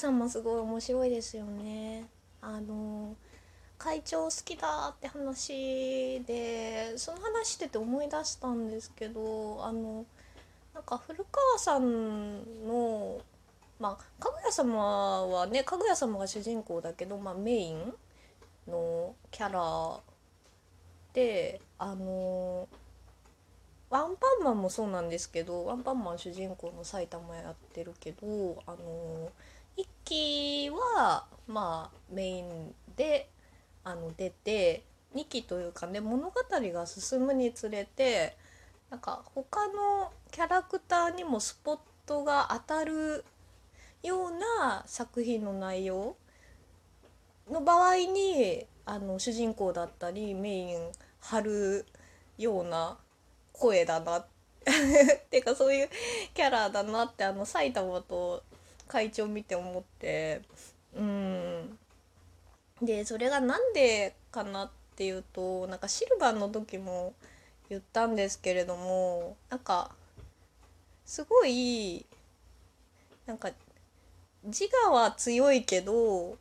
さんもすごい面白いですよね。あの会長好きだって話でその話してて思い出したんですけどあのなんか古川さんのまあかぐや様はねかぐや様が主人公だけど、まあ、メインのキャラであのワンパンマンもそうなんですけどワンパンマン主人公の埼玉やってるけどあの一期はまあメインであの出て2期というかね物語が進むにつれてなんか他のキャラクターにもスポットが当たるような作品の内容の場合にあの主人公だったりメイン張るような声だな っていうかそういうキャラだなってあの埼玉と会長見て思ってうん。でそれが何でかなっていうとなんかシルバーの時も言ったんですけれどもなんかすごいなんか自我は強いけど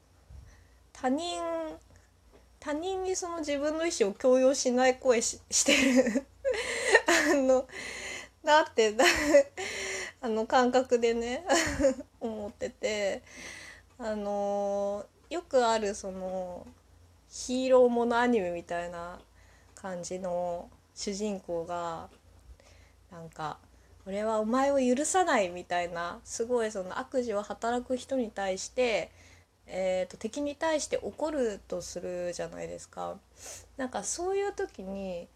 他人他人にその自分の意思を強要しない声ししてる。あのだってあの感覚でね 思っててあのよくあるそのヒーローものアニメみたいな感じの主人公がなんか「俺はお前を許さない」みたいなすごいその悪事を働く人に対して、えーと、敵に対して怒るとするじゃないですか。なんかそういう時に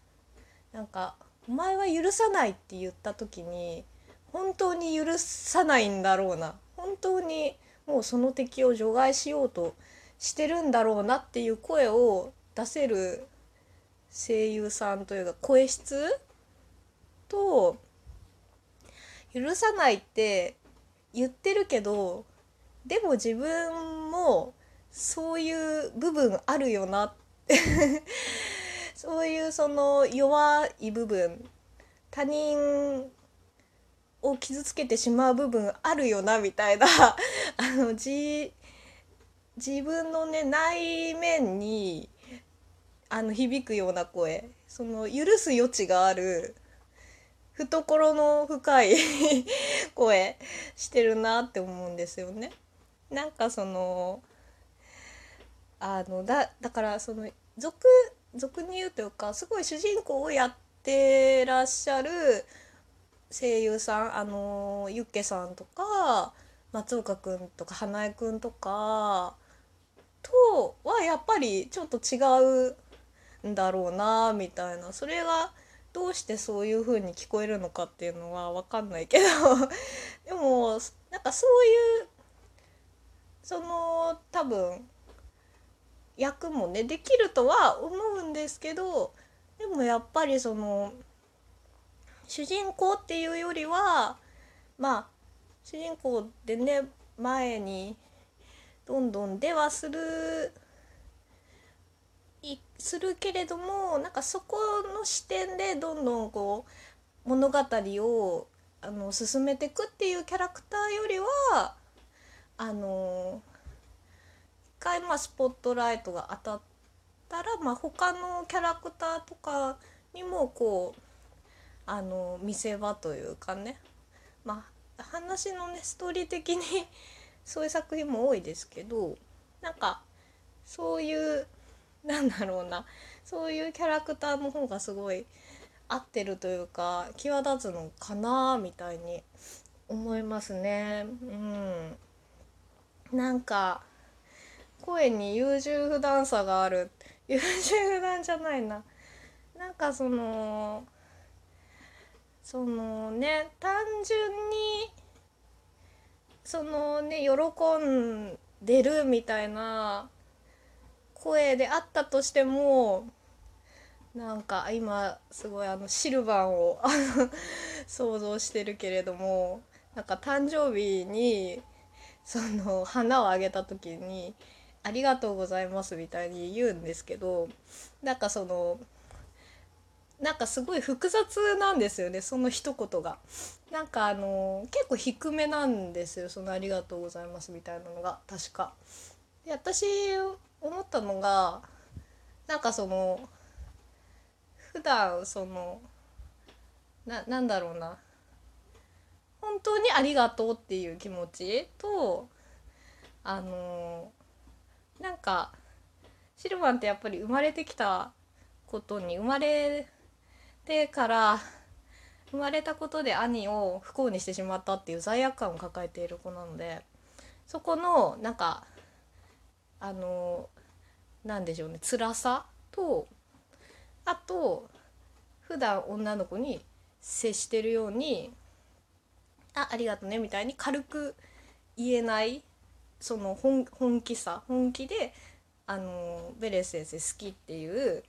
なんか「お前は許さない」って言った時に本当に許さないんだろうな。本当にもうその敵を除外しようとしてるんだろうなっていう声を出せる声優さんというか声質と許さないって言ってるけどでも自分もそういう部分あるよなって。そういうその弱い部分。他人を傷つけてしまう部分あるよなみたいな あの自自分のね内面にあの響くような声その許す余地がある懐の深い 声してるなって思うんですよね。なんかそのあのだだからその俗俗に言うというかすごい主人公をやってらっしゃる声優さんあのユッケさんとか松岡君とか花江君とかとはやっぱりちょっと違うんだろうなみたいな。それがどうしてそういう風に聞こえるのかっていうのは分かんないけど。でもなんかそういうその多分役もねできるとは思うんですけどでもやっぱりその主人公っていうよりはまあ主人公でね前にどんどんではするいするけれどもなんかそこの視点でどんどんこう物語をあの進めていくっていうキャラクターよりはあの一回まあスポットライトが当たったら、まあ、他のキャラクターとかにもこうあの見せ場というかね。まあ話のねストーリー的に そういう作品も多いですけどなんかそういうなんだろうな。そういうキャラクターの方がすごい合ってるというか際立つのかなみたいに思いますね。うん、なんか声に優柔不断さがある。優柔不断じゃないな。なんかそのそのね単純にそのね喜んでるみたいな声であったとしてもなんか今すごいあのシルバーを 想像してるけれどもなんか誕生日にその花をあげた時に「ありがとうございます」みたいに言うんですけどなんかそのなんかすごい複雑なんですよねその一言が。なんかあの結構低めなんですよその「ありがとうございます」みたいなのが確か。で私思ったのがなんかその普段そのななんだろうな本当にありがとうっていう気持ちとあのなんかシルバンってやっぱり生まれてきたことに生まれてから生まれたことで兄を不幸にしてしまったっていう罪悪感を抱えている子なのでそこのなんかあのなんでしょうね辛さとあと普段女の子に接してるように「あありがとね」みたいに軽く言えないその本本気さ本気であのベレス先生好きっていう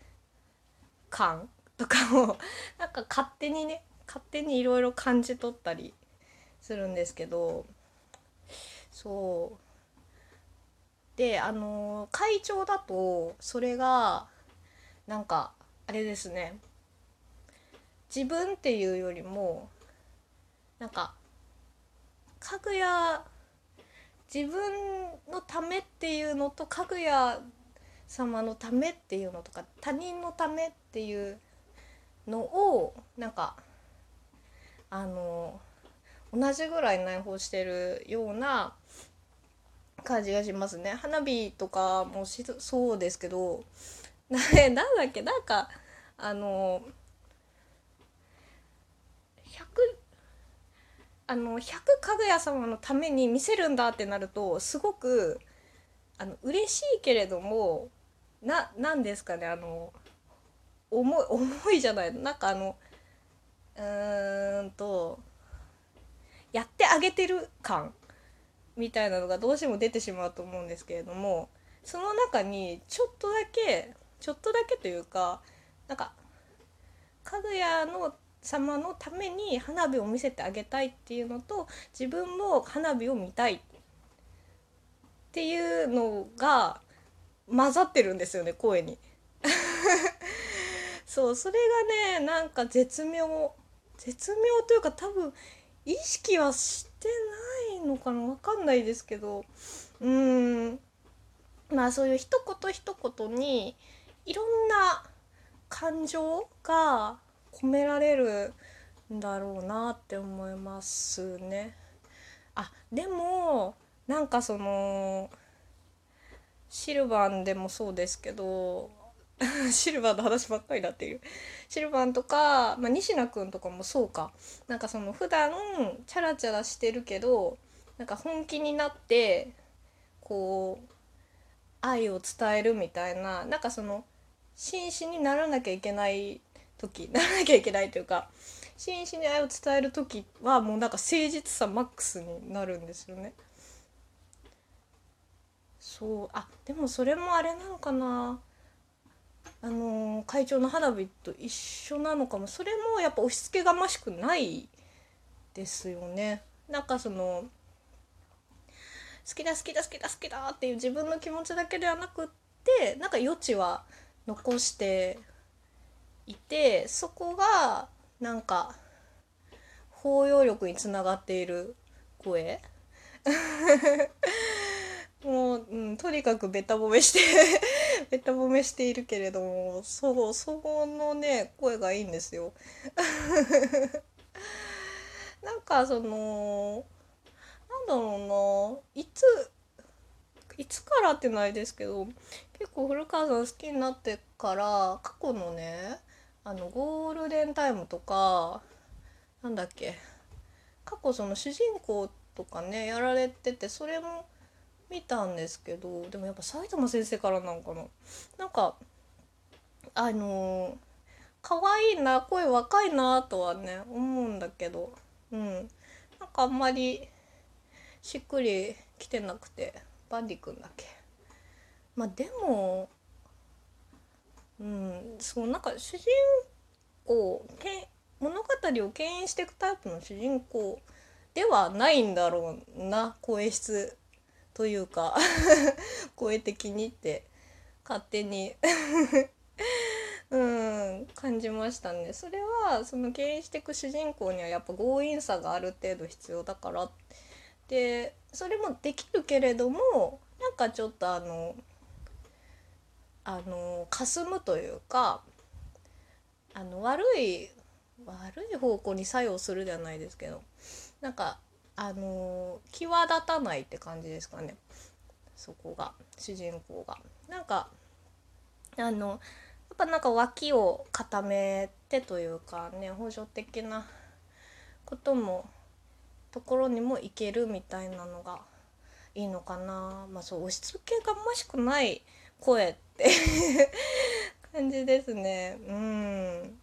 感とかをなんか勝手にね勝手にいろいろ感じ取ったりするんですけどそう。であの会長だとそれがなんかあれですね。自分っていうよりもなんか家具屋自分のためっていうのとかぐや様のためっていうのとか他人のためっていうのをなんかあの同じぐらい内包してるような感じがしますね。花火とかもしそうですけどな なんだっけなんかあのあの100かぐや様のために見せるんだってなるとすごくあの嬉しいけれどもななんですかねあの重い 重いじゃない。なんかあのうーんとやってあげてる感みたいなのがどうしても出てしまうと思うんですけれどもその中にちょっとだけちょっとだけというかなんかかぐやの様のために花火を見せてあげたいっていうのと自分も花火を見たいっていうのが混ざってるんですよね声に。そうそれがねなんか絶妙絶妙というか多分意識はしてないのかな分かんないですけどうんまあそういう一言一言にいろんな感情が込められるんだろうなって思いますね。あでもなんかそのシルバンでもそうですけど シルバンの話ばっかりになっているシルバンとか、まあ、西野君とかもそうか。なんかその普段チャラチャラしてるけどなんか本気になってこう愛を伝えるみたいななんかその真摯にならなきゃいけない時ならなきゃいけないというか真摯に愛を伝える時はもうなんか誠実さマックスになるんですよね。そう。あでもそれもあれなのかな。あのー、会長の花火と一緒なのかもそれもやっぱ押し付けがましくないですよね。なんかその好きだ好きだ好きだ好きだっていう自分の気持ちだけではなくってなんか余地は残していてそこがなんか包容力につながっている声 もう、うん、とにかくべた褒めして べた褒めしているけれどもそうそこのね声がいいんですよ。なんかそのなんだろうないついつからってないですけど結構古川さん好きになってから過去のねあのゴールデンタイムとかなんだっけ過去その主人公とかねやられててそれも見たんですけどでもやっぱ埼玉先生からなのかななんかあのー、可愛いな声若いなとはね思うんだけどうん。なんかあんまりしっくりきてなくてバンディ君だけ。まあでもうんそうなんか主人公け物語を牽引していくタイプの主人公ではないんだろうな声質。というか 声的にって勝手に うん感じましたね。それはその経営していく主人公にはやっぱ強引さがある程度必要だから。でそれもできるけれどもなんかちょっとあのあの霞むというかあの悪い悪い方向に作用するじゃないですけどなんかあの際立たないって感じですかね。そこが主人公が。なんかあのやっぱなんか脇を固めてというかね補助的なこともところにもいけるみたいなのがいいのかな。まあそう押し付けがましくない声って 感じですね。うん。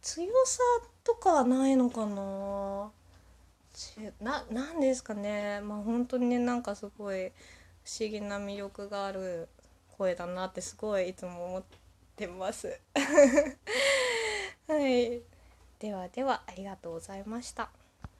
強さとかはないのかな。ななんですかね。まあ本当にねなんかすごい不思議な魅力がある声だなってすごいいつも思ってます。はい。ではではありがとうございました。